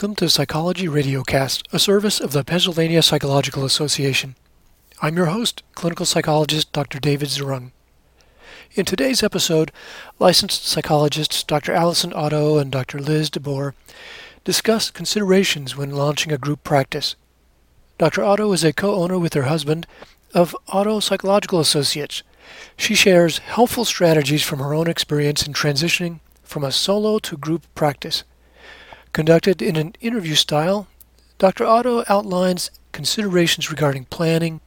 Welcome to Psychology Radiocast, a service of the Pennsylvania Psychological Association. I'm your host, clinical psychologist Dr. David Zehrung. In today's episode, licensed psychologists Dr. Allison Otto and Dr. Liz DeBoer discuss considerations when launching a group practice. Dr. Otto is a co-owner with her husband of Otto Psychological Associates. She shares helpful strategies from her own experience in transitioning from a solo to group practice. Conducted in an interview style, Dr. Otto outlines considerations regarding planning,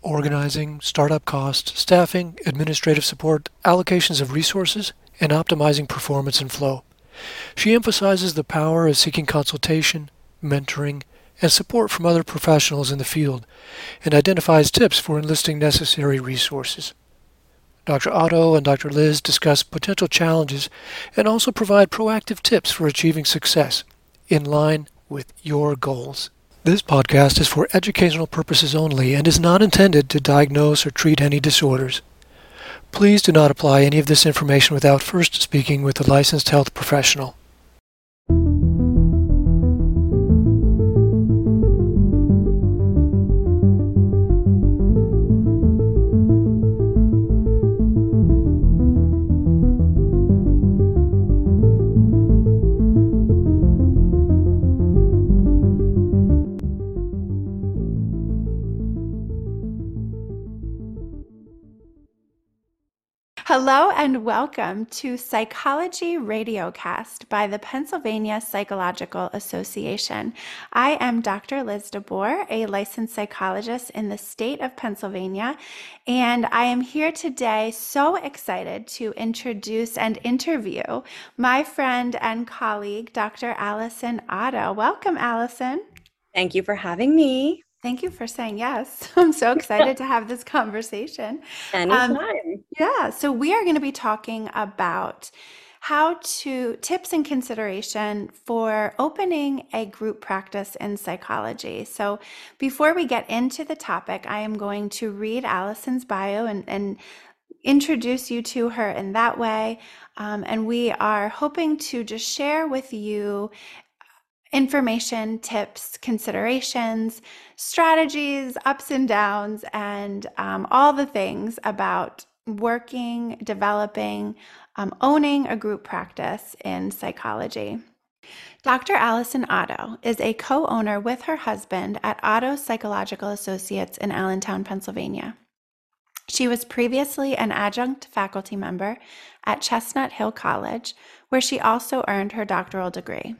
organizing, startup costs, staffing, administrative support, allocations of resources, and optimizing performance and flow. She emphasizes the power of seeking consultation, mentoring, and support from other professionals in the field, and identifies tips for enlisting necessary resources. Dr. Otto and Dr. Liz discuss potential challenges and also provide proactive tips for achieving success in line with your goals. This podcast is for educational purposes only and is not intended to diagnose or treat any disorders. Please do not apply any of this information without first speaking with a licensed health professional. Hello and welcome to Psychology Radiocast by the Pennsylvania Psychological Association. I am Dr. Liz DeBoer, a licensed psychologist in the state of Pennsylvania, and I am here today so excited to introduce and interview my friend and colleague, Dr. Allison Otto. Welcome, Allison. Thank you for having me. Thank you for saying yes. I'm so excited to have this conversation. Anytime. Um, yeah. So, we are going to be talking about how to tips and consideration for opening a group practice in psychology. So, before we get into the topic, I am going to read Allison's bio and, and introduce you to her in that way. Um, and we are hoping to just share with you information, tips, considerations, strategies, ups and downs, and um, all the things about working, developing, um, owning a group practice in psychology. Dr. Allison Otto is a co owner with her husband at Otto Psychological Associates in Allentown, Pennsylvania. She was previously an adjunct faculty member at Chestnut Hill College, where she also earned her doctoral degree.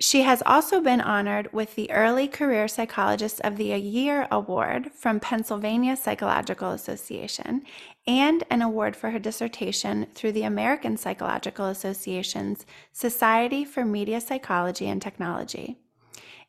She has also been honored with the Early Career Psychologist of the Year Award from Pennsylvania Psychological Association and an award for her dissertation through the American Psychological Association's Society for Media Psychology and Technology.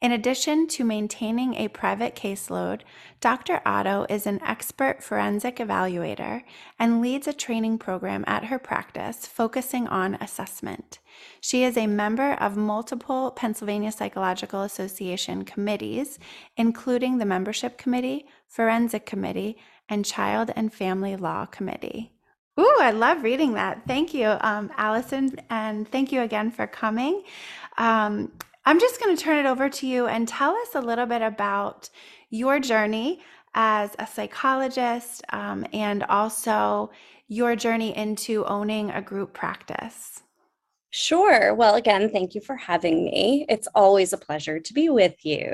In addition to maintaining a private caseload, Dr. Otto is an expert forensic evaluator and leads a training program at her practice focusing on assessment. She is a member of multiple Pennsylvania Psychological Association committees, including the Membership Committee, Forensic Committee, and Child and Family Law Committee. Ooh, I love reading that. Thank you, um, Allison, and thank you again for coming. Um, I'm just going to turn it over to you and tell us a little bit about your journey as a psychologist um, and also your journey into owning a group practice. Sure. Well, again, thank you for having me. It's always a pleasure to be with you.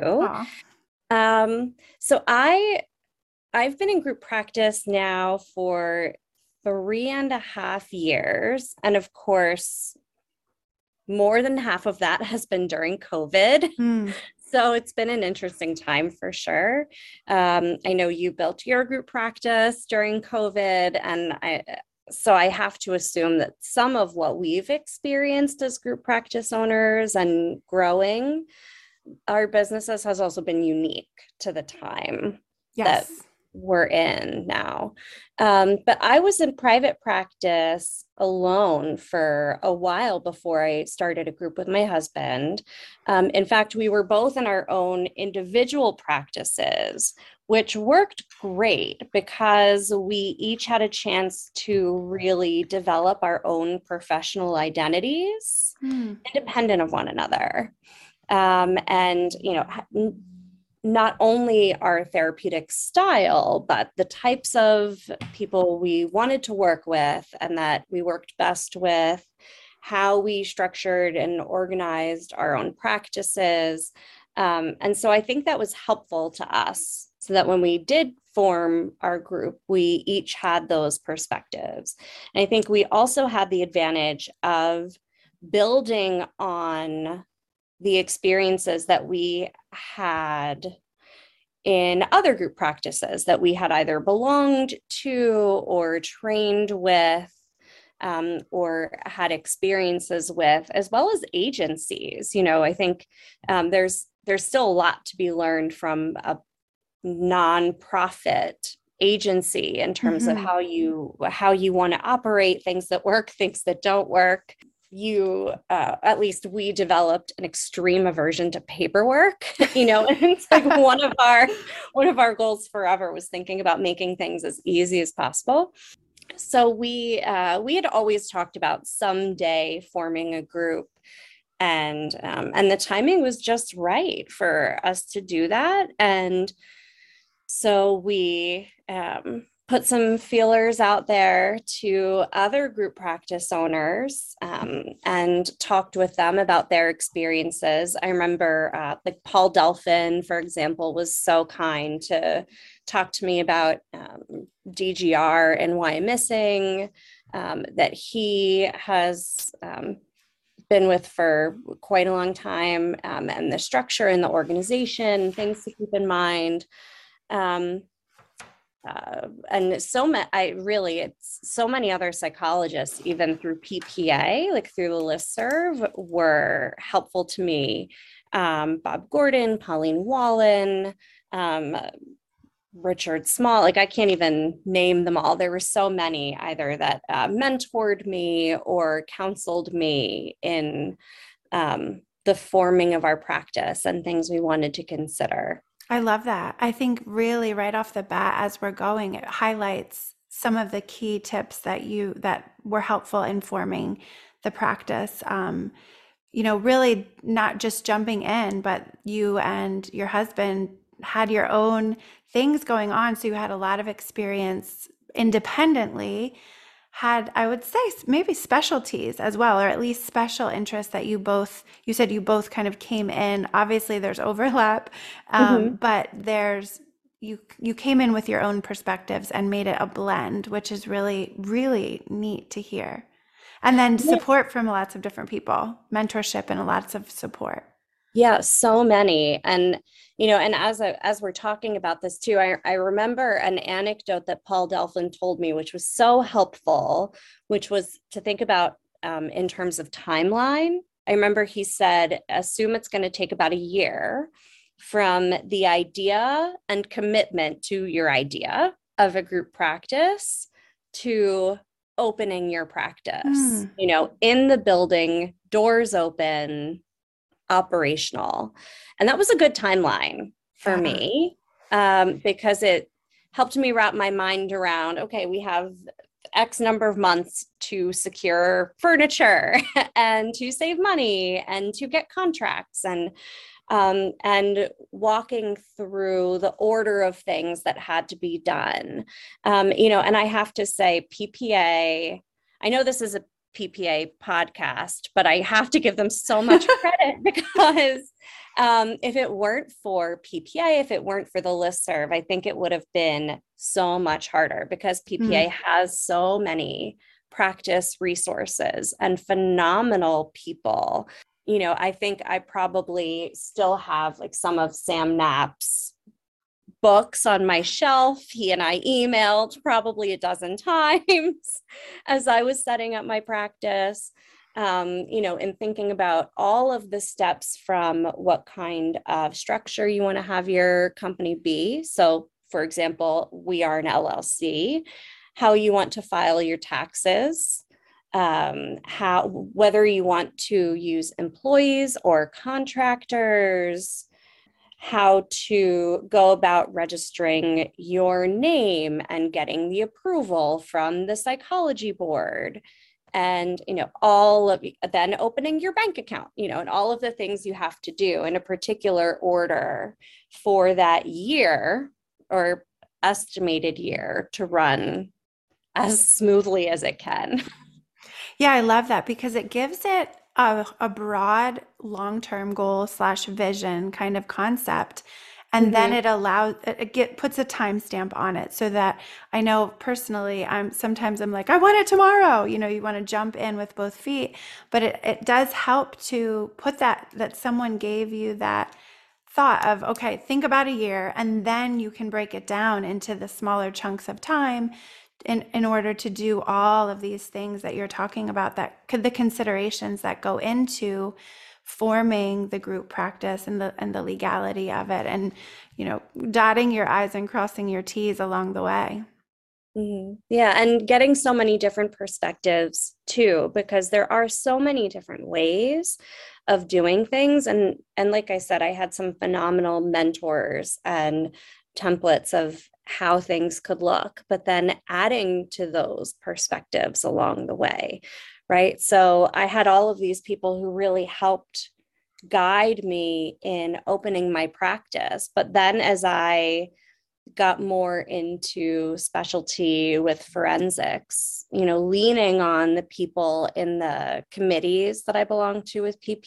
Um, so I I've been in group practice now for three and a half years. And of course, more than half of that has been during COVID. Mm. So it's been an interesting time for sure. Um, I know you built your group practice during COVID, and I so I have to assume that some of what we've experienced as group practice owners and growing our businesses has also been unique to the time yes. that we're in now. Um, but I was in private practice alone for a while before I started a group with my husband. Um, in fact, we were both in our own individual practices, which worked great because we each had a chance to really develop our own professional identities mm. independent of one another. Um, and, you know, not only our therapeutic style, but the types of people we wanted to work with and that we worked best with, how we structured and organized our own practices. Um, and so I think that was helpful to us so that when we did form our group, we each had those perspectives. And I think we also had the advantage of building on the experiences that we had in other group practices that we had either belonged to or trained with um, or had experiences with as well as agencies you know i think um, there's there's still a lot to be learned from a nonprofit agency in terms mm-hmm. of how you how you want to operate things that work things that don't work you uh, at least we developed an extreme aversion to paperwork you know? And it's like one of our one of our goals forever was thinking about making things as easy as possible. So we uh, we had always talked about someday forming a group and um, and the timing was just right for us to do that. And so we um, put some feelers out there to other group practice owners um, and talked with them about their experiences. I remember, uh, like Paul Delphin, for example, was so kind to talk to me about um, DGR and why I'm missing, um, that he has um, been with for quite a long time, um, and the structure and the organization, things to keep in mind. Um, uh, and so many i really it's so many other psychologists even through ppa like through the list serve were helpful to me. Um, bob gordon pauline Wallin, um, richard small like i can't even name them all. There were so many either that uh, mentored me or counseled me in um, the forming of our practice and things we wanted to consider I love that. I think really right off the bat as we're going it highlights some of the key tips that you that were helpful in forming the practice. Um, you know, really not just jumping in, but you and your husband had your own things going on. So you had a lot of experience independently had i would say maybe specialties as well or at least special interests that you both you said you both kind of came in. Obviously there's overlap um, mm-hmm. but there's you you came in with your own perspectives and made it a blend which is really really neat to hear. And then support from lots of different people mentorship and lots of support yeah so many. And you know and as I, as we're talking about this too I, I remember an anecdote that paul delphin told me which was so helpful which was to think about um, in terms of timeline. I remember he said assume it's going to take about a year from the idea and commitment to your idea of a group practice to opening your practice. Mm. you know in the building doors open operational. And that was a good timeline for me um, because it helped me wrap my mind around okay, we have X number of months to secure furniture and to save money and to get contracts and um, and walking through the order of things that had to be done. Um, you know, and I have to say, PPA. I know this is a PPA podcast, but I have to give them so much credit because um, if it weren't for PPA, if it weren't for the list serve, I think it would have been so much harder because PPA mm. has so many practice resources and phenomenal people. You know, I think I probably still have like some of Sam Knapp's books on my shelf. He and I emailed probably a dozen times as I was setting up my practice. Um, you know, in thinking about all of the steps from what kind of structure you want to have your company be. So, for example, we are an LLC, how you want to file your taxes, um, how whether you want to use employees or contractors, how to go about registering your name and getting the approval from the psychology board. and you know all of then opening your bank account you know and all of the things you have to do in a particular order for that year or estimated year to run as smoothly as it can yeah i love that because it gives it a, a broad long-term goal slash vision kind of concept. And mm-hmm. then it allows it get puts a timestamp on it so that i know personally i'm sometimes i'm like i want it tomorrow. You know you want to jump in with both feet. But it, it does help to put that that someone gave you that thought of okay think about a year and then you can break it down into the smaller chunks of time in, in order to do all of these things that you're talking about that the considerations that go into forming the group practice and the and the legality of it and you know dotting your i's and crossing your t's along the way mm-hmm. yeah and getting so many different perspectives too because there are so many different ways of doing things and and like i said i had some phenomenal mentors and templates of how things could look but then adding to those perspectives along the way right? So I had all of these people who really helped guide me in opening my practice. But then as I got more into specialty with forensics, you know, leaning on the people in the committees that I belong to with PPA,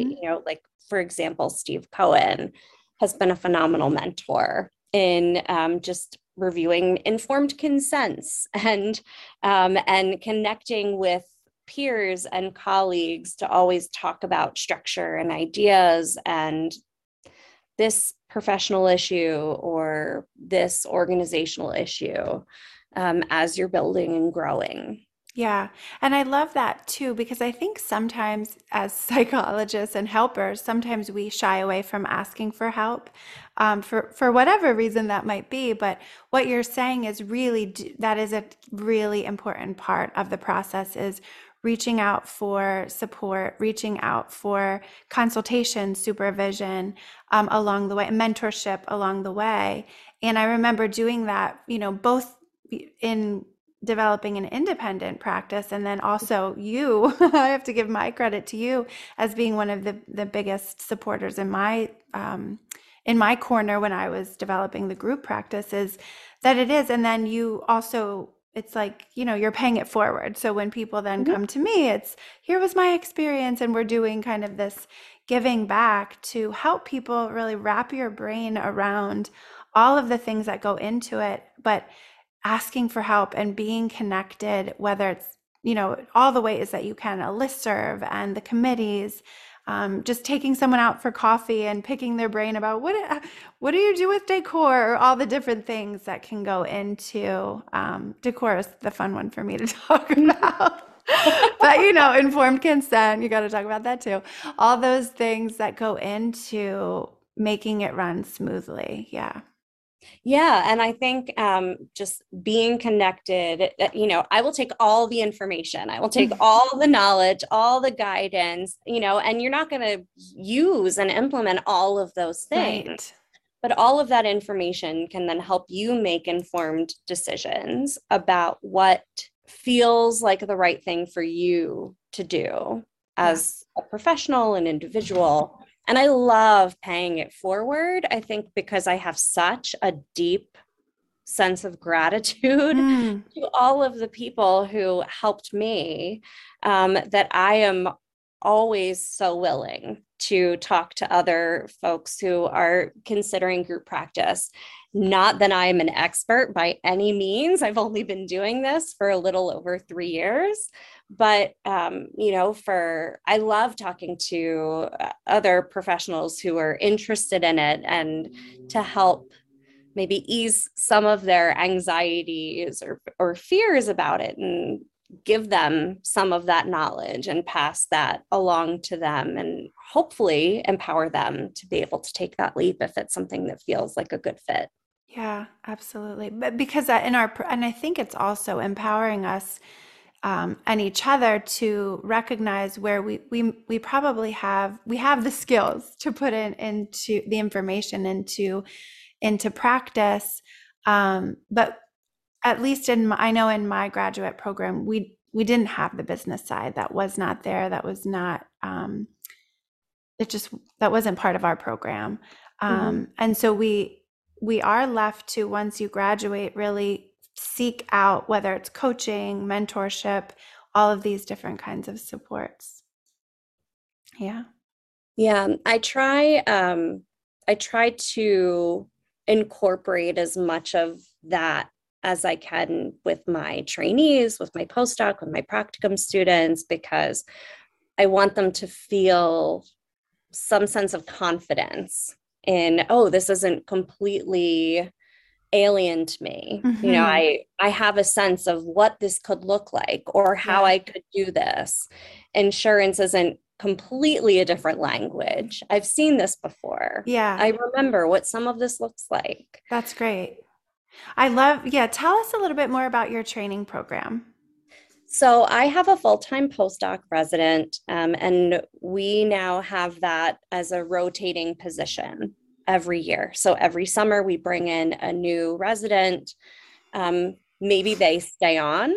mm-hmm. you know, like for example, Steve Cohen has been a phenomenal mentor in um, just reviewing informed consents and um, and connecting with peers and colleagues to always talk about structure and ideas and this professional issue or this organizational issue um, as you're building and growing. Yeah. And I love that too, because I think sometimes as psychologists and helpers, sometimes we shy away from asking for help um, for, for whatever reason that might be. But what you're saying is really, that is a really important part of the process is reaching out for support, reaching out for consultation, supervision um, along the way, mentorship along the way. And I remember doing that, you know, both in developing an independent practice and then also you i have to give my credit to you as being one of the the biggest supporters in my um, in my corner when i was developing the group practice is that it is and then you also it's like you know you're paying it forward so when people then mm-hmm. come to me it's here was my experience and we're doing kind of this giving back to help people really wrap your brain around all of the things that go into it but asking for help and being connected whether it's you know all the ways that you can a list serve and the committees um, just taking someone out for coffee and picking their brain about what what do you do with decor or all the different things that can go into um, decor is the fun one for me to talk about. but you know, informed consent, you got to talk about that too. All those things that go into making it run smoothly. Yeah. Yeah. And I think um, just being connected, uh, you know, I will take all the information, I will take all the knowledge, all the guidance, you know, and you're not going to use and implement all of those things. Right. But all of that information can then help you make informed decisions about what feels like the right thing for you to do as a professional and individual and I love paying it forward. I think because I have such a deep sense of gratitude mm. to all of the people who helped me um, that I am always so willing to talk to other folks who are considering group practice. Not that I'm an expert by any means. I've only been doing this for a little over three years, but um, you know for i love talking to uh, other professionals who are interested in it and to help maybe ease some of their anxieties or, or fears about it and give them some of that knowledge and pass that along to them and hopefully empower them to be able to take that leap if it's something that feels like a good fit. Yeah absolutely. But because in our and i think it's also empowering us um, and each other to recognize where we, we we probably have we have the skills to put in into the information into into practice um, but at least in my, I know in my graduate program we we didn't have the business side that was not there that was not um, it just that wasn't part of our program um, mm-hmm. and so we we are left to once you graduate really seek out whether it's coaching mentorship all of these different kinds of supports. Yeah. Yeah i try um i try to incorporate as much of that as I can with my trainees, with my postdoc, with my practicum students, because I want them to feel some sense of confidence in, oh, this isn't completely alien to me. Mm-hmm. You know, mm-hmm. I I have a sense of what this could look like or how yeah. I could do this. Insurance isn't completely a different language. I've seen this before. Yeah. I remember what some of this looks like. That's great. I love, yeah, tell us a little bit more about your training program. So, I have a full time postdoc resident, um, and we now have that as a rotating position every year. So, every summer we bring in a new resident. Um, maybe they stay on,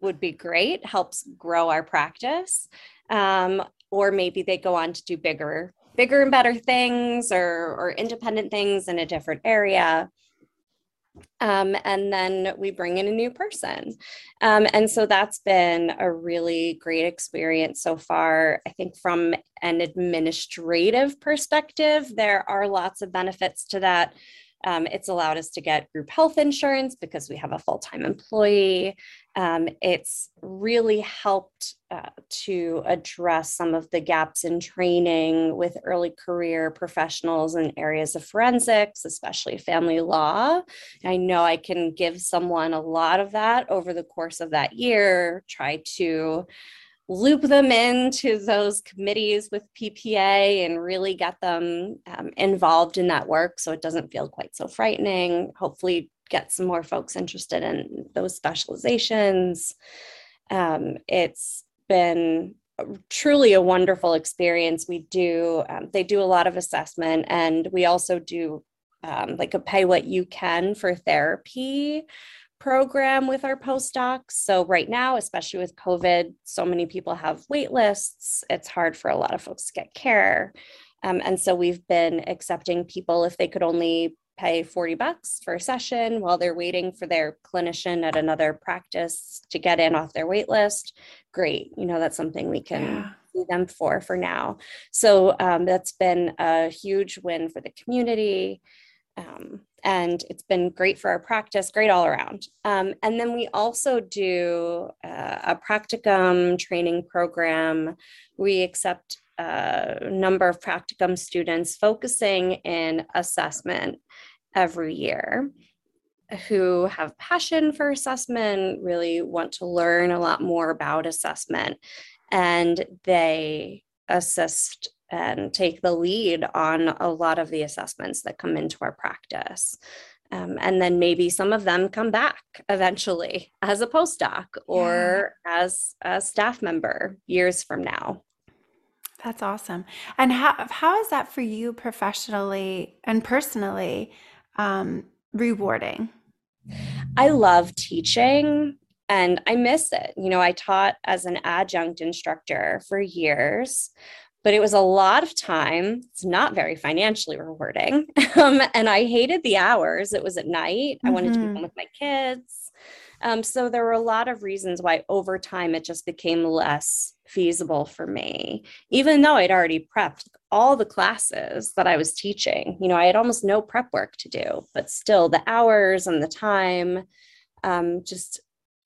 would be great, helps grow our practice. Um, or maybe they go on to do bigger, bigger and better things or, or independent things in a different area. Um, and then we bring in a new person. Um, and so that's been a really great experience so far. I think from an administrative perspective, there are lots of benefits to that. Um, it's allowed us to get group health insurance because we have a full time employee. Um, it's really helped uh, to address some of the gaps in training with early career professionals in areas of forensics, especially family law. I know I can give someone a lot of that over the course of that year, try to loop them into those committees with PPA and really get them um, involved in that work so it doesn't feel quite so frightening. Hopefully, get some more folks interested in those specializations. Um, it's been truly a wonderful experience. We do, um, they do a lot of assessment, and we also do um, like a pay what you can for therapy program with our postdocs. So, right now, especially with COVID, so many people have wait lists. It's hard for a lot of folks to get care. Um, and so, we've been accepting people if they could only pay 40 bucks for a session while they're waiting for their clinician at another practice to get in off their wait list. Great. You know, that's something we can. Yeah them for for now. So um, that's been a huge win for the community. Um, and it's been great for our practice, great all around. Um, and then we also do uh, a practicum training program. We accept a number of practicum students focusing in assessment every year who have passion for assessment, really want to learn a lot more about assessment. And they assist and take the lead on a lot of the assessments that come into our practice. Um, and then maybe some of them come back eventually as a postdoc or yeah. as a staff member years from now. That's awesome. And how how is that for you professionally and personally um, rewarding? I love teaching and I miss it. You know, I taught as an adjunct instructor for years, but it was a lot of time. It's not very financially rewarding. Um, and I hated the hours. It was at night. Mm-hmm. I wanted to be mm-hmm. home with my kids. Um, so there were a lot of reasons why over time it just became less feasible for me, even though I'd already prepped all the classes that I was teaching. You know, I had almost no prep work to do, but still the hours and the time um, just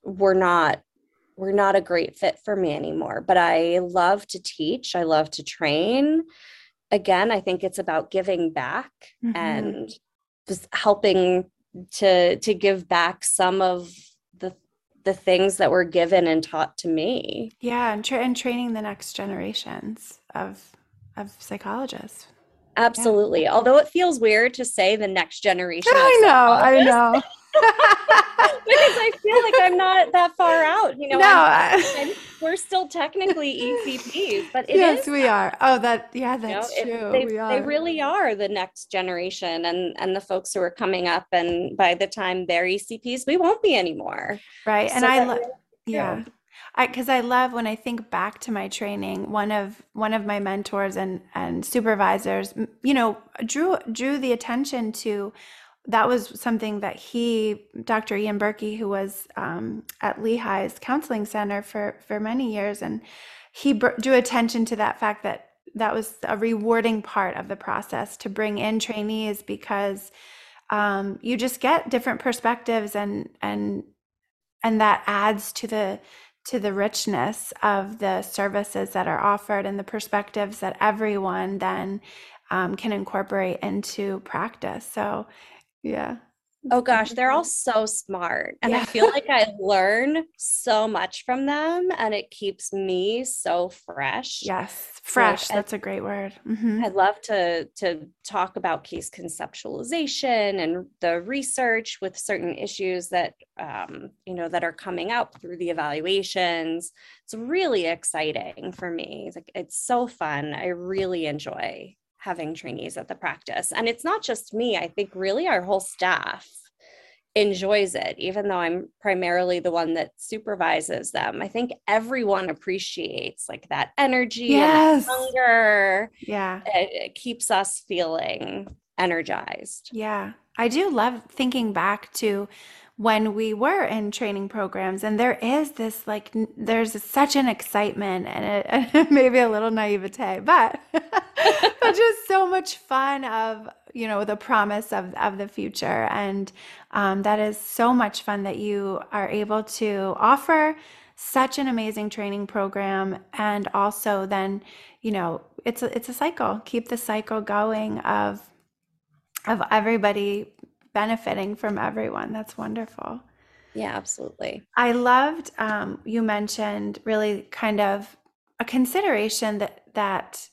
were not were not a great fit for me anymore. But I love to teach, I love to train. Again, I think it's about giving back mm-hmm. and just helping to to give back some of the the things that were given and taught to me. Yeah, and, tra- and training the next generations of of psychologists. Absolutely. Yeah. Although it feels weird to say the next generation. I know, I know. because I feel like I'm not that far out. You know, no, I'm, I'm, we're still technically ECPs, but yes, we are. Oh, that yeah, that's you know, true. It, they, they really are the next generation, and and the folks who are coming up, and by the time they're ECPs, we won't be anymore. Right, and I love. Yeah. because I, I, love when I think back to my training. One of one of my mentors and and supervisors, you know, drew drew the attention to that was something that he, Dr. Ian Birky, who was um, at Lehigh's counseling center for for many years, and he drew attention to that fact that that was a rewarding part of the process to bring in trainees because um, you just get different perspectives and and and that adds to the to the richness of the services that are offered and the perspectives that everyone then um, can incorporate into practice so yeah Oh gosh, they're all so smart. And yeah. I feel like I learn so much from them and it keeps me so fresh. Yes, fresh. Like, that's I, a great word. Mm-hmm. I love to to talk about case conceptualization and the research with certain issues that um, you know that are coming up through the evaluations. It's really exciting for me. It's like it's so fun. I really enjoy having trainees at the practice. And it's not just me, I think really our whole staff enjoys it, even though I'm primarily the one that supervises them. I think everyone appreciates like that energy yes. and hunger. Yeah. It, it keeps us feeling energized. Yeah. I do love thinking back to when we were in training programs and there is this like there's such an excitement and it, maybe a little naivete but but just so much fun of you know the promise of of the future and um, that is so much fun that you are able to offer such an amazing training program and also then you know it's a, it's a cycle keep the cycle going of of everybody benefiting from everyone. That's wonderful. Yeah, absolutely. I loved um, you mentioned really kind of a consideration that that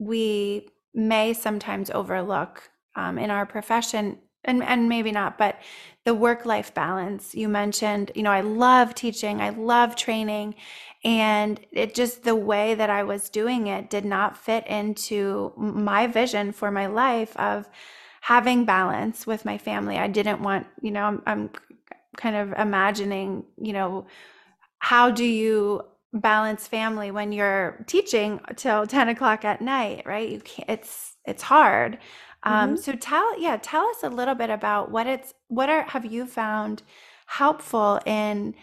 we may sometimes overlook um, in our profession and and maybe not but the work life balance you mentioned you know i love teaching i love training and it just the way that i was doing it did not fit into my vision for my life of having balance with my family. I didn't want, you know, I'm, I'm kind of imagining, you know, how do you balance family when you're teaching till 10 o'clock at night, right? You can't, it's, it's hard. Um, mm-hmm. so tell, yeah, tell us a little bit about what it's, what are, have you found helpful in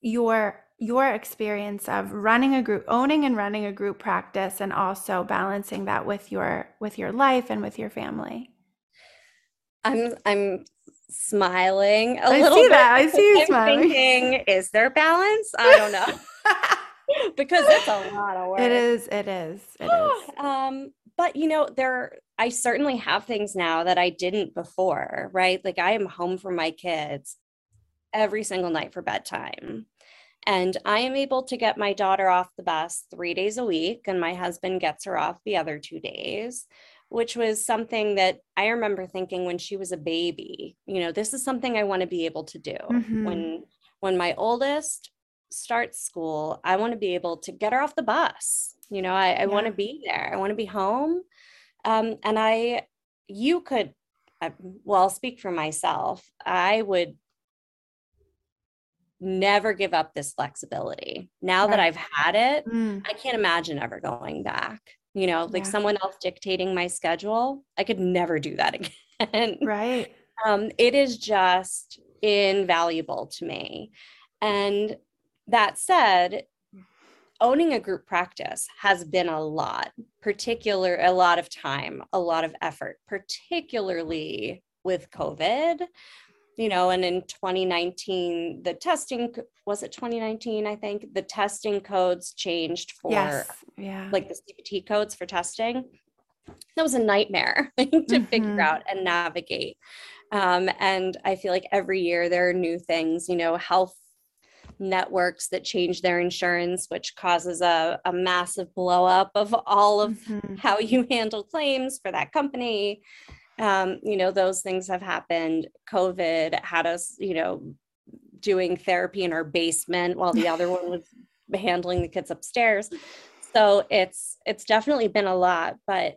your your experience of running a group owning and running a group practice and also balancing that with your with your life and with your family I'm I'm smiling a I little see bit. That. I see you I'm smiling. Thinking, is there balance? I don't know. because it's a lot of work. It is, it is. It is. um, but you know, there I certainly have things now that I didn't before, right? Like I am home for my kids every single night for bedtime. And I am able to get my daughter off the bus three days a week, and my husband gets her off the other two days which was something that I remember thinking when she was a baby, you know, this is something I want to be able to do. Mm-hmm. When when my oldest starts school, I want to be able to get her off the bus. You know, I, I yeah. want to be there. I want to be home. Um, and I, you could, I, well, I'll speak for myself. I would never give up this flexibility. Now right. that I've had it, mm. I can't imagine ever going back you know, like yeah. someone else dictating my schedule. I could never do that again. Right. Um, it is just invaluable to me. And that said, owning a group practice has been a lot, particular a lot of time, a lot of effort, particularly with COVID you know, and in 2019, the testing was it 2019, I think the testing codes changed for yes. yeah. like the CPT codes for testing. That was a nightmare to mm-hmm. figure out and navigate. Um, and I feel like every year there are new things, you know, health networks that change their insurance, which causes a, a massive blow up of all of mm-hmm. how you handle claims for that company um, you know, those things have happened. COVID had us, you know, doing therapy in our basement while the other one was handling the kids upstairs. So it's it's definitely been a lot, but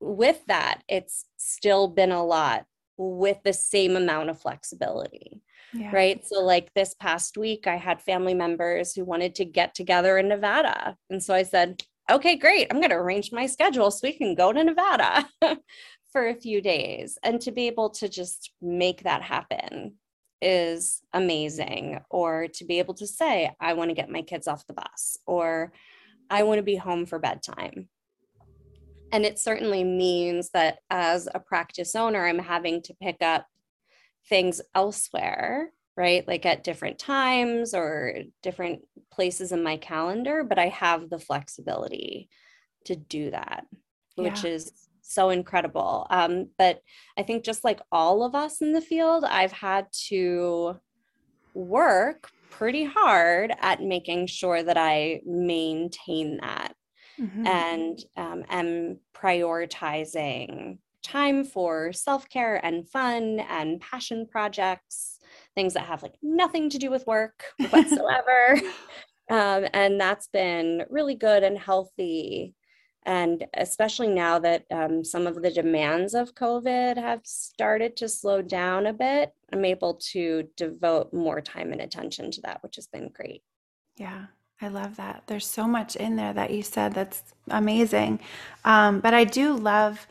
with that, it's still been a lot with the same amount of flexibility. Yeah. Right. So, like this past week, I had family members who wanted to get together in Nevada. And so I said, okay, great. I'm going to arrange my schedule so we can go to Nevada for a few days. And to be able to just make that happen is amazing. Or to be able to say, I want to get my kids off the bus, or I want to be home for bedtime. And it certainly means that as a practice owner, I'm having to pick up things elsewhere, right? Like at different times or different places in my calendar, but I have the flexibility to do that, which is so incredible. Um, but I think just like all of us in the field, I've had to work pretty hard at making sure that I maintain that mm-hmm. and um, am prioritizing time for self care and fun and passion projects, things that have like nothing to do with work whatsoever. um, and that's been really good and healthy. And especially now that um, some of the demands of COVID have started to slow down a bit, I'm able to devote more time and attention to that, which has been great. Yeah, I love that. There's so much in there that you said that's amazing. Um, but I do love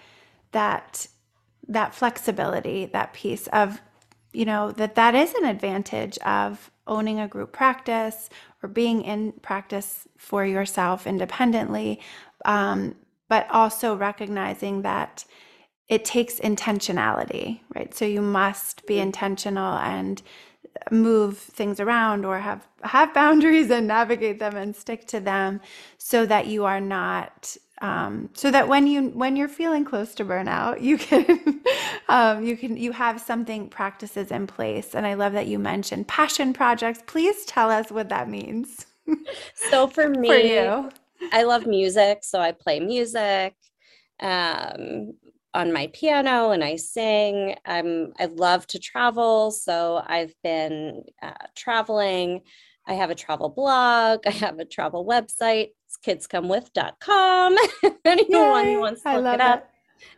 that that flexibility, that piece of, you know, that that is an advantage of owning a group practice or being in practice for yourself independently, um, but also recognizing that it takes intentionality, right? So you must be mm-hmm. intentional and move things around or have have boundaries and navigate them and stick to them so that you are not um, so that when you when you're feeling close to burnout you can um, you can you have something practices in place and i love that you mentioned passion projects please tell us what that means so for me for you. i love music so i play music um, on my piano and I sing. I'm I love to travel, so I've been uh, traveling. I have a travel blog. I have a travel website. It's kidscomewith.com. Anyone Yay, who wants to look it up.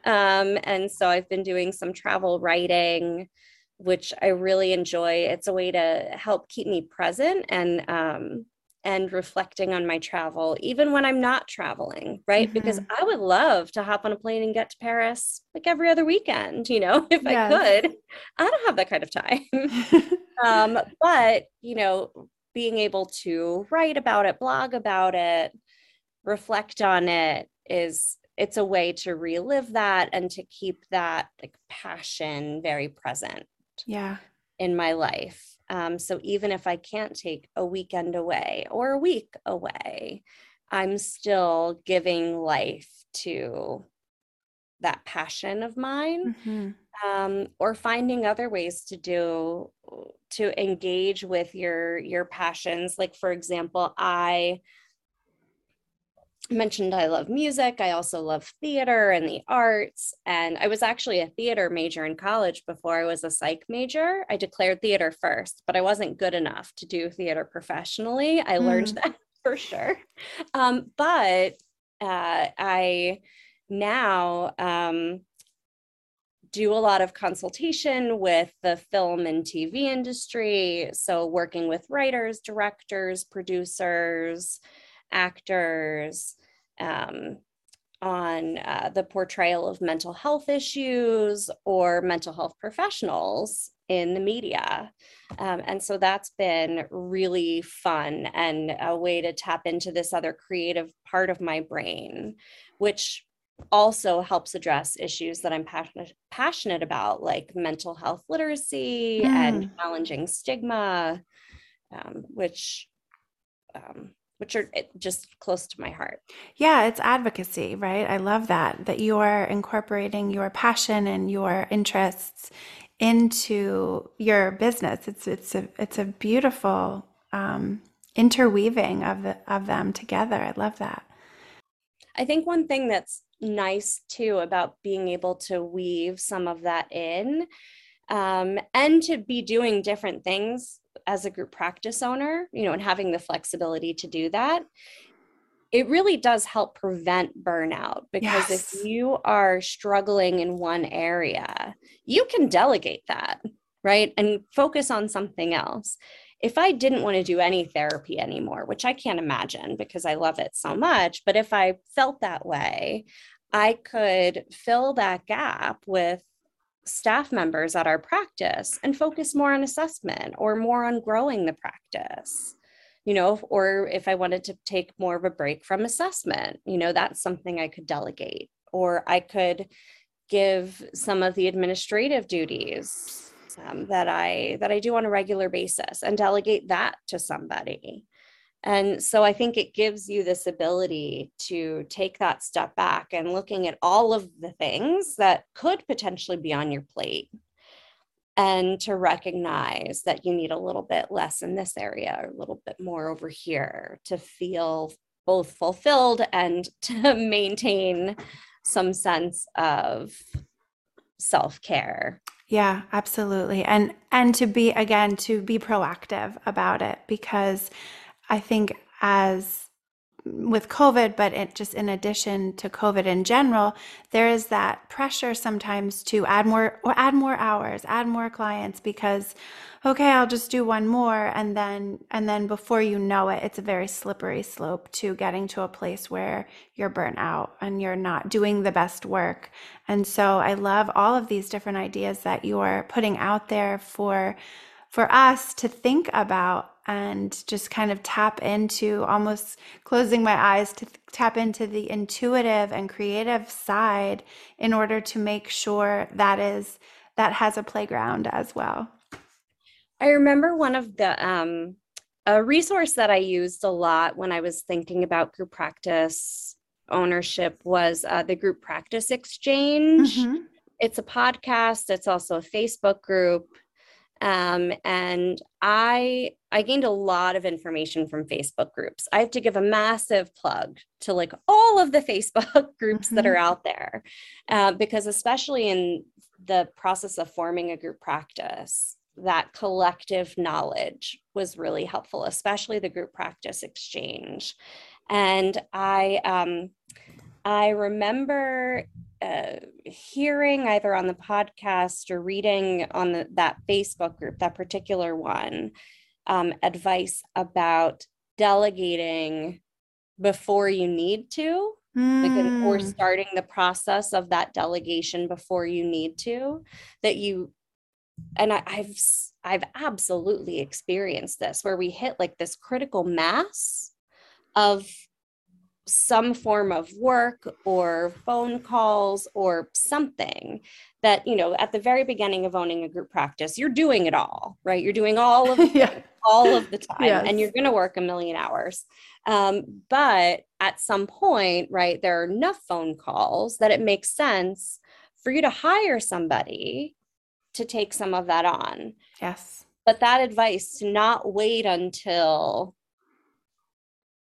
Um, and so I've been doing some travel writing, which I really enjoy. It's a way to help keep me present and um, and reflecting on my travel, even when I'm not traveling, right? Mm-hmm. Because I would love to hop on a plane and get to Paris like every other weekend, you know, if yes. I could. I don't have that kind of time. um, but, you know, being able to write about it, blog about it, reflect on it is it's a way to relive that and to keep that like passion very present. Yeah. In my life. Um, so even if I can't take a weekend away or a week away, I'm still giving life to that passion of mine mm-hmm. Um, or finding other ways to do to engage with your your passions like for example i mentioned I love music. I also love theater and the arts. And I was actually a theater major in college before I was a psych major. I declared theater first, but I wasn't good enough to do theater professionally. I mm. learned that for sure. Um, but uh, I now um, do a lot of consultation with the film and TV industry. So, working with writers, directors, producers, actors um, on uh, the portrayal of mental health issues or mental health professionals in the media. Um, and so that's been really fun and a way to tap into this other creative part of my brain, which also helps address issues that I'm passionate, passionate about, like mental health literacy mm. and challenging stigma, um, which um, which are just close to my heart. Yeah, it's advocacy, right? I love that that you are incorporating your passion and your interests into your business. It's it's a it's a beautiful um, interweaving of the, of them together. I love that. I think one thing that's nice too about being able to weave some of that in um, and to be doing different things as a group practice owner, you know, and having the flexibility to do that, it really does help prevent burnout because yes. if you are struggling in one area, you can delegate that. right? And focus on something else. If I didn't want to do any therapy anymore, which I can't imagine because I love it so much, but if I felt that way, I could fill that gap with staff members at our practice and focus more on assessment or more on growing the practice you know or if i wanted to take more of a break from assessment you know that's something i could delegate or i could give some of the administrative duties um, that i that i do on a regular basis and delegate that to somebody. And so I think it gives you this ability to take that step back and looking at all of the things that could potentially be on your plate and to recognize that you need a little bit less in this area or a little bit more over here to feel both fulfilled and to maintain some sense of self-care yeah absolutely. And and to be again to be proactive about it because I think as with COVID, but it just in addition to COVID in general, there is that pressure sometimes to add more or add more hours, add more clients because okay, I'll just do one more and then and then before you know it, it's a very slippery slope to getting to a place where you're burnt out and you're not doing the best work. And so I love all of these different ideas that you're putting out there for for us to think about and just kind of tap into almost closing my eyes to tap into the intuitive and creative side in order to make sure that is that has a playground as well. I remember one of the um a resource that I used a lot when I was thinking about group practice ownership was uh, the group practice exchange. Mm-hmm. It's a podcast, it's also a Facebook group um, and I I gained a lot of information from Facebook groups. I have to give a massive plug to like all of the Facebook groups mm-hmm. that are mm-hmm. out there, uh, because especially in the process of forming a group practice, that collective knowledge was really helpful, especially the group practice exchange. And I um, I remember uh, hearing either on the podcast or reading on the, that Facebook group, that particular one, um, advice about delegating before you need to, mm. like, or hmm. starting the process of that delegation before you need to, that you, and I, I've, I've absolutely experienced this where we hit like this critical mass of some form of work or phone calls or something that you know at the very beginning of owning a group practice you're doing it all right you're doing all of the yeah. all of the time yes. and you're going to work a million hours um, but at some point right there are enough phone calls that it makes sense for you to hire somebody to take some of that on yes but that advice to not wait until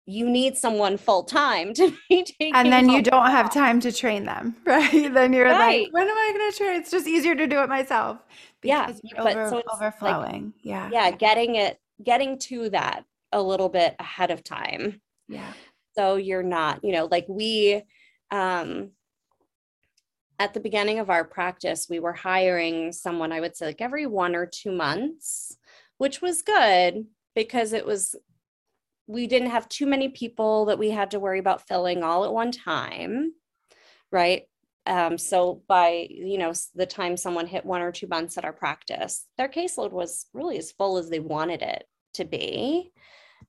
you need someone full time to be taking and then you don't have time to train them right? Then you're right. like when am i going to train? It's just easier to do it myself yeah but over, so it's overflowing. Like, yeah. yeah getting it getting to that a little bit ahead of time. Yeah. So you're not you know like we um at the beginning of our practice we were hiring someone i would say like every one or two months which was good because it was we didn't have too many people that we had to worry about filling all at one time, right? Um, so by you know the time someone hit one or two months at our practice, their caseload was really as full as they wanted it to be.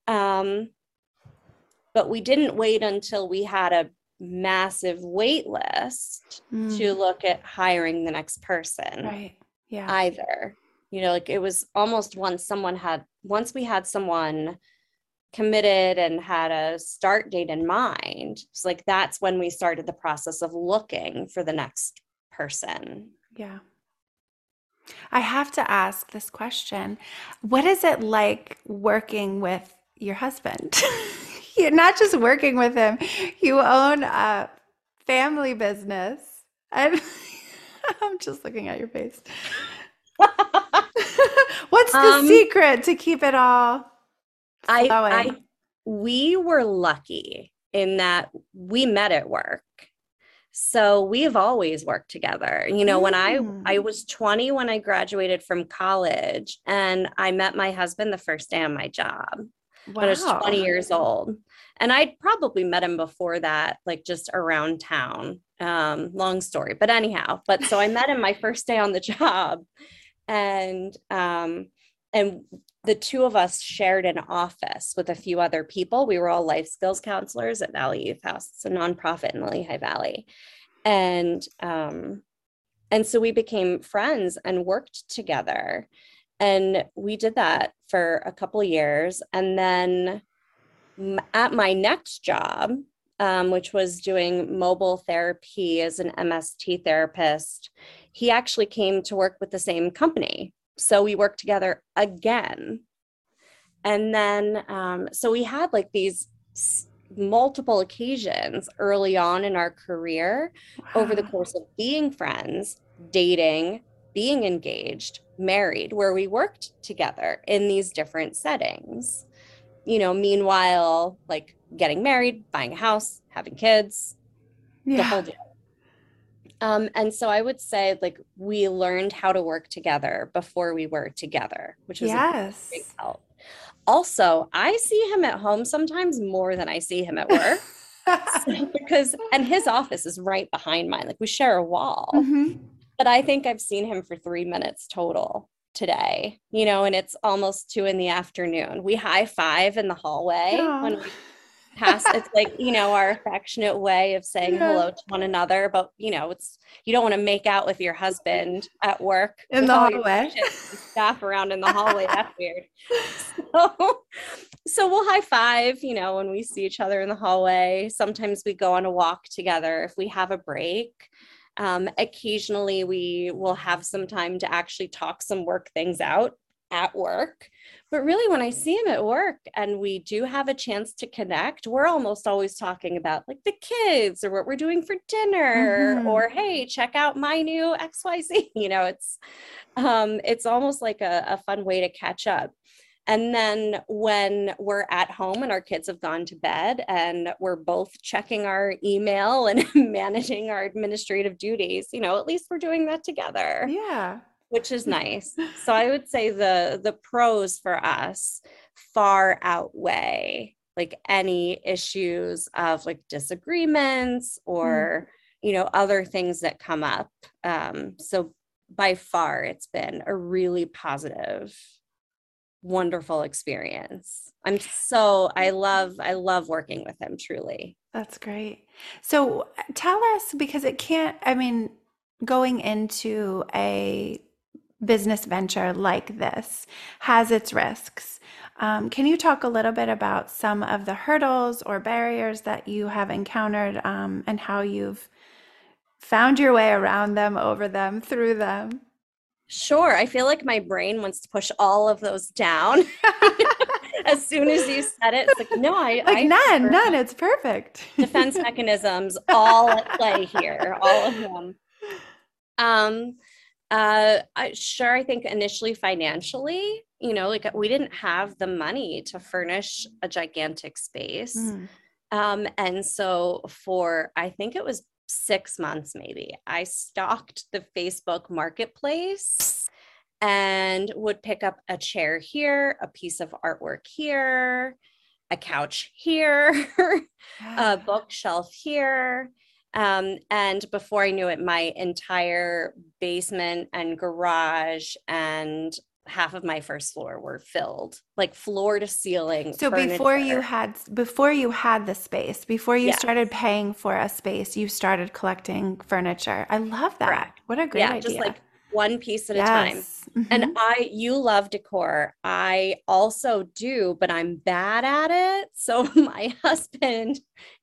Um, but we didn't wait until we had a massive wait list mm. to look at hiring the next person. Right. Yeah. Either. You know, like it was almost once someone had once we had someone committed and had a start date in mind. It's like that's when we started the process of looking for the next person. Yeah. I have to ask this question. What is it like working with your husband? You're not just working with him you own a family business. And i'm just looking at your face. What's the um, secret to keep it all I, I we were lucky in that we met at work. So we've always worked together. You know, mm. when I I mm. was 20 when I graduated from college and I met my husband the first day on my job. Wow. When I was 20 years old. And I'd probably met him before that, like just around town. Um, long story. But anyhow, but so I met him my first day on the job. And um, and the two of us shared an office with a few other people. We were all life skills counselors at Valley Youth House. It's a nonprofit in the Lehigh Valley. And um, and so we became friends and worked together. And we did that for a couple years. And then at my next job, um, which was doing mobile therapy as an MST therapist, he actually came to work with the same company so we worked together again and then um, so we had like these multiple occasions early on in our career wow. over the course of being friends dating being engaged married where we worked together in these different settings you know meanwhile like getting married buying a house having kids yeah. the whole deal um, and so I would say, like, we learned how to work together before we were together, which was yes. a great help. Also, I see him at home sometimes more than I see him at work. so, because, and his office is right behind mine. Like, we share a wall. Mm-hmm. But I think I've seen him for three minutes total today, you know, and it's almost two in the afternoon. We high five in the hallway yeah. when we pass it's like you know our affectionate way of saying yeah. hello to one another but you know it's you don't want to make out with your husband at work in the hallway. staff around in the hallway that's weird. So, so we'll high five you know when we see each other in the hallway. Sometimes we go on a walk together if we have a break. Um, occasionally we will have some time to actually talk some work things out at work but really, when I see him at work and we do have a chance to connect, we're almost always talking about like the kids or what we're doing for dinner mm-hmm. or hey, check out my new XYZ. You know, it's um, it's almost like a, a fun way to catch up. And then when we're at home and our kids have gone to bed and we're both checking our email and managing our administrative duties, you know, at least we're doing that together. Yeah which is nice. So I would say the the pros for us far outweigh like any issues of like disagreements or mm. you know other things that come up. Um, so by far, it's been a really positive, wonderful experience. I'm so I love I love working with him truly. That's great. So tell us because it can't. I mean, going into a business venture like this has its risks. Um, can you talk a little bit about some of the hurdles or barriers that you have encountered um, and how you've found your way around them, over them, through them? Sure. I feel like my brain wants to push all of those down. as soon as you said it, it's like, no, I like I none, none. It's perfect. defense mechanisms all at play here, all of them. Um, uh, I, sure, I think initially financially, you know, like we didn't have the money to furnish a gigantic space. Mm. Um, and so for, I think it was six months maybe, I stocked the Facebook marketplace and would pick up a chair here, a piece of artwork here, a couch here, a bookshelf here. Um, and before I knew it, my entire basement and garage and half of my first floor were filled like floor to ceiling so furniture. before you had before you had the space before you yeah. started paying for a space you started collecting furniture i love that Correct. what a great yeah, idea just like one piece at yes. a time mm-hmm. and i you love decor i also do but i'm bad at it so my husband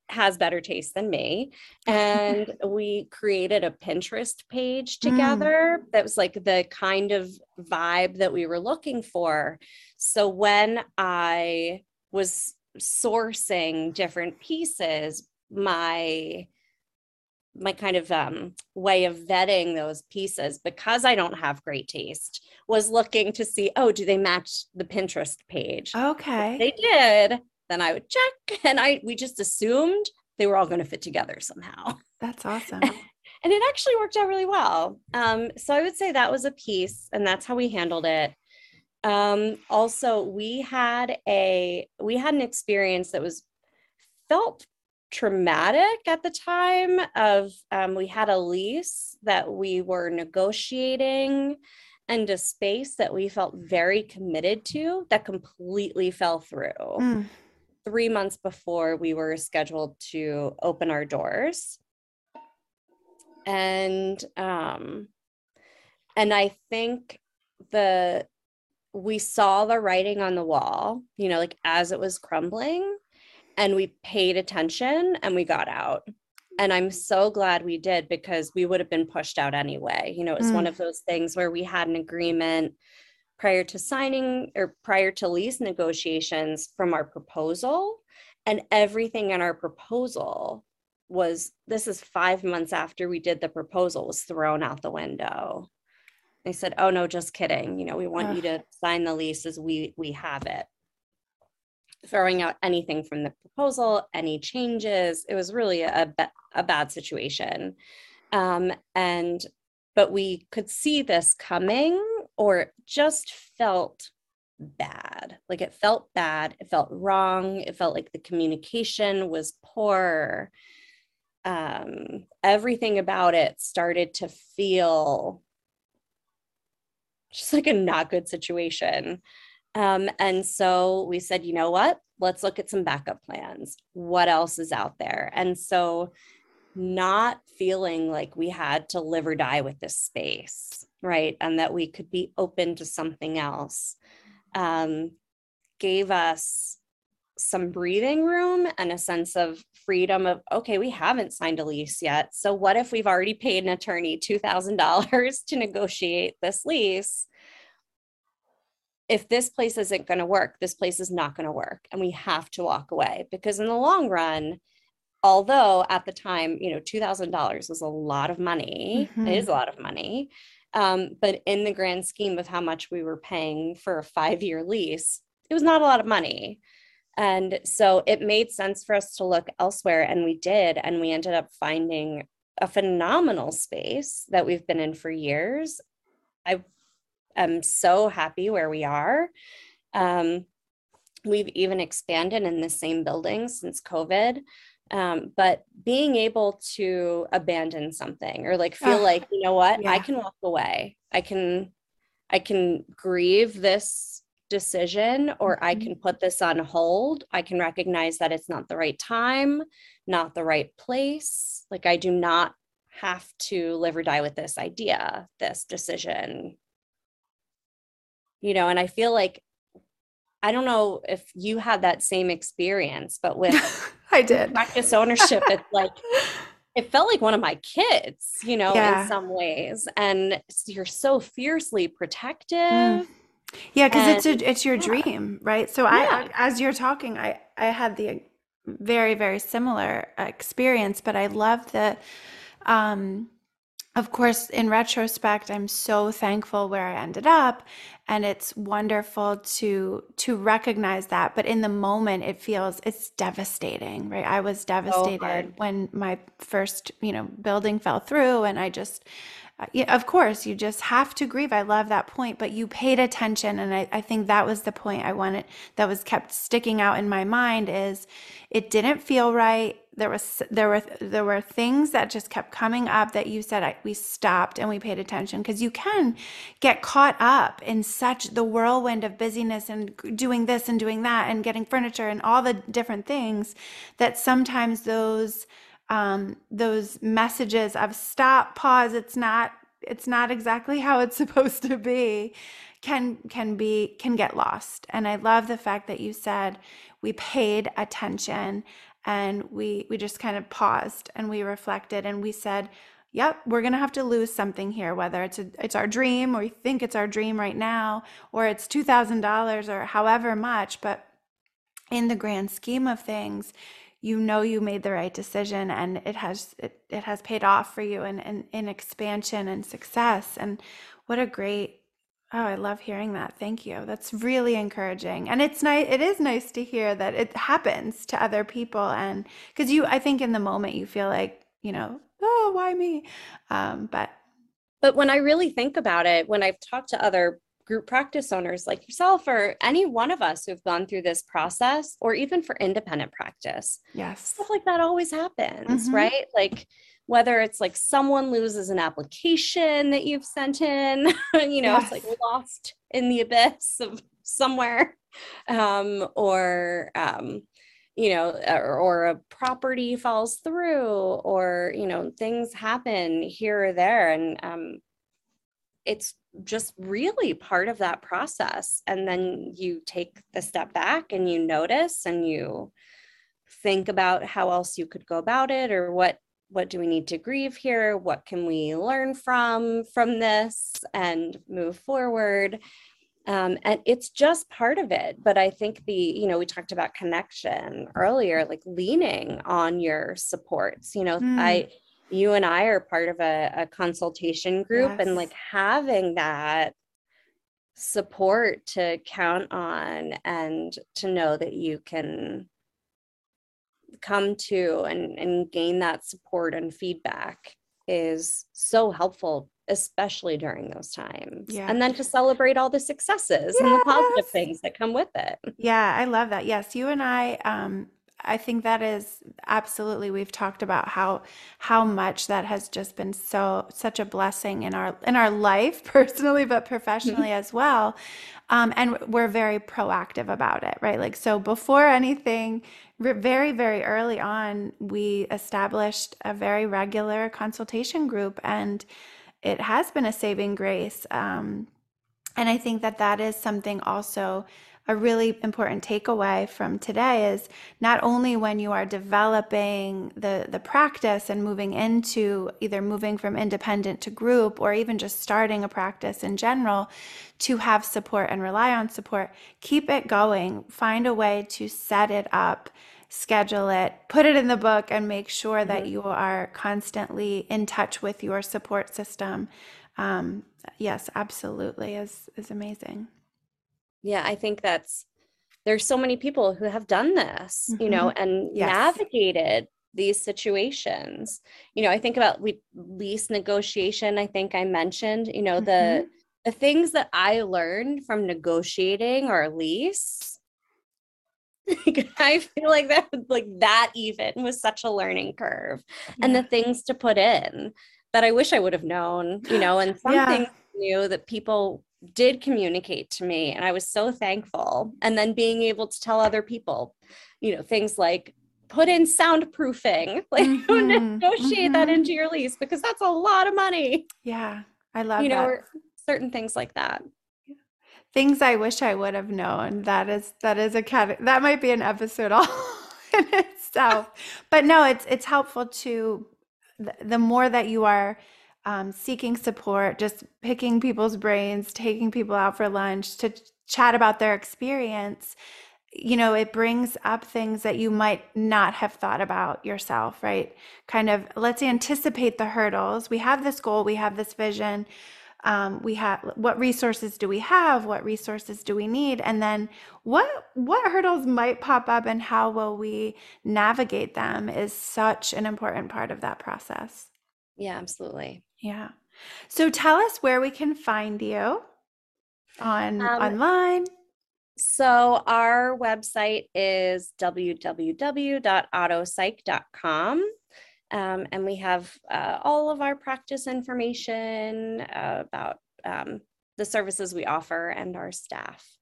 has better taste than me. And we created a Pinterest page mm. together mm. that was like the kind of vibe that we were looking for. So when I was sourcing different pieces, my my kind of um, way of vetting those pieces because i don't have great taste was looking to see oh do they match the pinterest page okay if they did then I would check and I we just assumed they were all going to fit together somehow. That's awesome. and it actually worked out really well. Um, so I would say that was a piece, and that's how we handled it. Um, also, we had a we had an experience that was felt traumatic at the time. Of um, we had a lease that we were negotiating and a space that we felt very committed to that completely fell through. Mm. Three months before we were scheduled to open our doors. And um and i think the we saw the writing on the wall you know like as it was crumbling and we paid attention and we got out. And i'm so glad we did because we would have been pushed out anyway. You know it's mm. one of those things where we had an agreement prior to signing or prior to lease negotiations from our proposal. And everything in our proposal was this is five months after we did the proposal was thrown out the window. They said oh no just kidding. You know we want Ugh. you to sign the lease as we we have it. Throwing out anything from the proposal any changes it was really a, a bad situation. Um, and but we could see this coming or just felt bad like it felt bad it felt wrong it felt like the communication was poor um, everything about it started to feel just like a not good situation. Um, and so we said, you know what? Let's look at some backup plans. What else is out there? And so, not feeling like we had to live or die with this space, right? And that we could be open to something else um, gave us some breathing room and a sense of freedom of okay we haven't signed a lease yet so what if we've already paid an attorney $2000 to negotiate this lease if this place isn't going to work this place is not going to work and we have to walk away because in the long run although at the time you know $2000 was a lot of money mm-hmm. it is a lot of money um, but in the grand scheme of how much we were paying for a five year lease it was not a lot of money and so it made sense for us to look elsewhere, and we did. And we ended up finding a phenomenal space that we've been in for years. I am so happy where we are. Um, we've even expanded in the same building since COVID. Um, but being able to abandon something or like feel like, you know what, yeah. I can walk away. I can, I can grieve this decision or I mm-hmm. can put this on hold. I can recognize that it's not the right time, not the right place. Like I do not have to live or die with this idea, this decision. You know, and I feel like I don't know if you had that same experience, but with I did practice ownership, it's like it felt like one of my kids, you know, yeah. in some ways. And you're so fiercely protective. Mm yeah, because it's a, it's your dream, right? So I, as you're talking, I I had the very very similar experience, but I love the, um, of course, in retrospect, I'm so thankful where I ended up, and it's wonderful to to recognize that. But in the moment, it feels it's devastating, right? I was devastated when my first you know building fell through, and I just uh, yeah, of course, you just have to grieve. I love that point, but you paid attention. And I, I think that was the point I wanted that was kept sticking out in my mind is it didn't feel right. There was, there were, there were things that just kept coming up that you said, I, we stopped and we paid attention. Because you can get caught up in such the whirlwind of busyness and doing this and doing that and getting furniture and all the different things that sometimes those, um, those messages of stop, pause, it's not it's not exactly how it's supposed to be can can be can get lost. And i love the fact that you said we paid attention and we we just kind of paused and we reflected and we said yep we're going to have to lose something here whether it's a, it's our dream or we think it's our dream right now or it's $2000 or however much but in the grand scheme of things you know you made the right decision and it has it, it has paid off for you in, in, in expansion and success. And what a great Oh, I love hearing that. Thank you. That's really encouraging. And it's nice it is nice to hear that it happens to other people and cuz you I think in the moment you feel like, you know, oh, why me? Um, but but when I really think about it, when I've talked to other group practice owners like yourself or any one of us who've gone through this process or even for independent practice. Yes. Stuff like that always happens, mm-hmm. right? Like whether it's like someone loses an application that you've sent in, you know, yes. it's like lost in the abyss of somewhere, um, or, um, you know, or, or, a property falls through, or, you know, things happen here or there. And um, it's just really part of that process. And then you take the step back and you notice and you think about how else you could go about it or what what do we need to grieve here what can we learn from from this and move forward um, and it's just part of it but i think the you know we talked about connection earlier like leaning on your supports you know mm. i you and i are part of a, a consultation group yes. and like having that support to count on and to know that you can come to and, and gain that support and feedback is so helpful especially during those times yeah. and then to celebrate all the successes yes. and the positive things that come with it yeah i love that yes you and i um I think that is absolutely we've talked about how how much that has just been so such a blessing in our in our life personally but professionally as well. Um, and we're very proactive about it, right? Like so before anything very very early on we established a very regular consultation group and it has been a saving grace um, and i think that that is something also a really important takeaway from today is not only when you are developing the the practice and moving into either moving from independent to group or even just starting a practice in general to have support and rely on support keep it going. Find a way to set it up schedule it put it in the book and make sure mm-hmm. that you are constantly in touch with your support system. Um, yes absolutely is is amazing yeah i think that's there's so many people who have done this mm-hmm. you know mm-hmm. and yes. navigated these situations you know i think about we lease negotiation i think i mentioned you know mm-hmm. the the things that i learned from negotiating our lease i feel like that like that even was such a learning curve yeah. and the things to put in that i wish i would have known you know and some yeah. Knew that people did communicate to me and i was so thankful. And then being able to tell other people you know things like put in soundproofing. Like mm-hmm. negotiate mm-hmm. that into your lease because that's a lot of money. Yeah i love you know certain things like that. Things i wish i would have known. That is that is a cat that might be an episode all in itself. But no it's it's helpful to the more that you are um, seeking support, just picking people's brains, taking people out for lunch to chat about their experience, you know, it brings up things that you might not have thought about yourself, right? Kind of let's anticipate the hurdles. We have this goal, we have this vision. Um, we have what resources do we have what resources do we need and then what what hurdles might pop up and how will we navigate them is such an important part of that process yeah absolutely yeah. So tell us where we can find you on um, online. So our website is www.ottopsych.com. Um, and we have uh, all of our practice information uh, about um, the services we offer and our staff.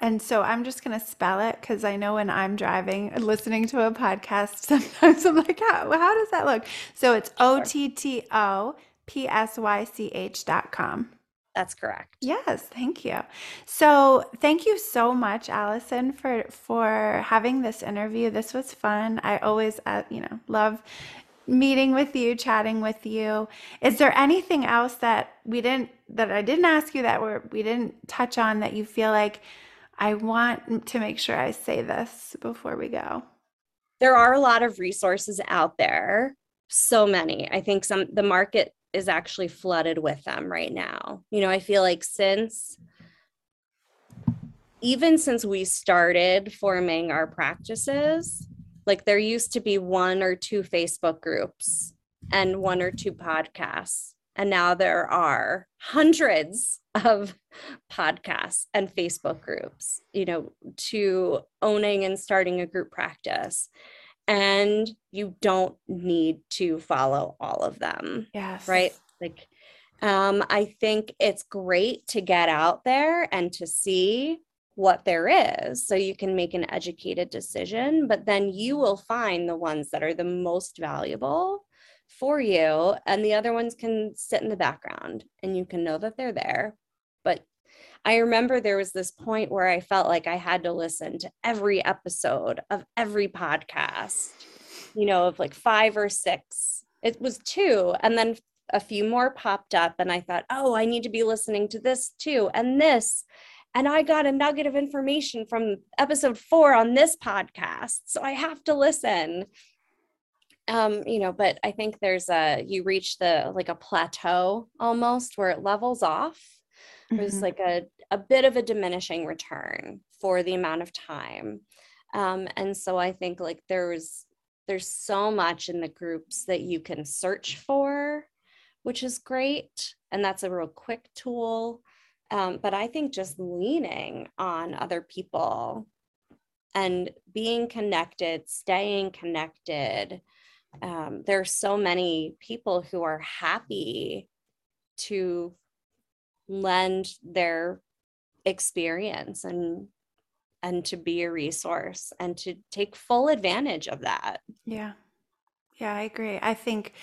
And so I'm just going to spell it because I know when I'm driving and listening to a podcast, sometimes I'm like, how, how does that look? So it's O T T O P S Y C H dot com. That's correct. Yes, thank you. So, thank you so much, Allison, for for having this interview. This was fun. I always, uh, you know, love meeting with you, chatting with you. Is there anything else that we didn't that I didn't ask you that we're, we didn't touch on that you feel like I want to make sure I say this before we go. There are a lot of resources out there. So many. I think some the market is actually flooded with them right now. You know, I feel like since even since we started forming our practices, like there used to be one or two Facebook groups and one or two podcasts. And now there are hundreds of podcasts and Facebook groups, you know, to owning and starting a group practice. And you don't need to follow all of them. Yes. Right. Like, um, I think it's great to get out there and to see what there is so you can make an educated decision but then you will find the ones that are the most valuable for you and the other ones can sit in the background and you can know that they're there. But i remember there was this point where i felt like i had to listen to every episode of every podcast you know of like five or six. It was two and then a few more popped up and i thought oh i need to be listening to this too and this and I got a nugget of information from episode four on this podcast. So I have to listen. Um, you know, but I think there's a you reach the like a plateau almost where it levels off. Mm-hmm. There's like a, a bit of a diminishing return for the amount of time. Um, and so I think like there's there's so much in the groups that you can search for, which is great. And that's a real quick tool. Um, but I think just leaning on other people and being connected, staying connected. Um, there are so many people who are happy to lend their experience and and to be a resource and to take full advantage of that. Yeah. Yeah, I agree. I think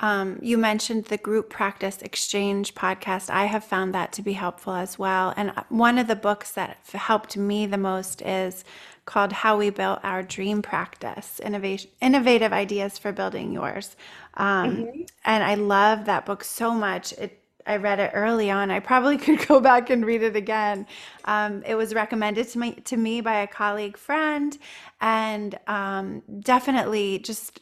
um, you mentioned the group practice exchange podcast. I have found that to be helpful as well. And one of the books that helped me the most is called How We Built Our Dream Practice Innovation, Innovative Ideas for Building Yours. Um, mm-hmm. And I love that book so much. It I read it early on. I probably could go back and read it again. Um, it was recommended to me to me by a colleague friend, and um, definitely just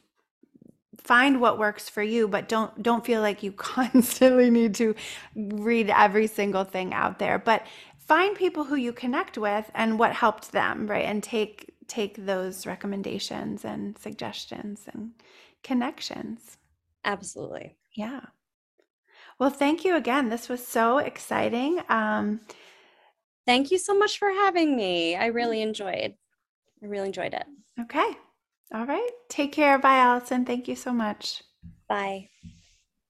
find what works for you but don't don't feel like you constantly need to read every single thing out there. But find people who you connect with and what helped them right? And take take those recommendations and suggestions and connections. Absolutely. Yeah. Well thank you again. This was so exciting. Um thank you so much for having me. I really enjoyed i really enjoyed it. Okay all right. Take care. Bye, Allison. Thank you so much. Bye.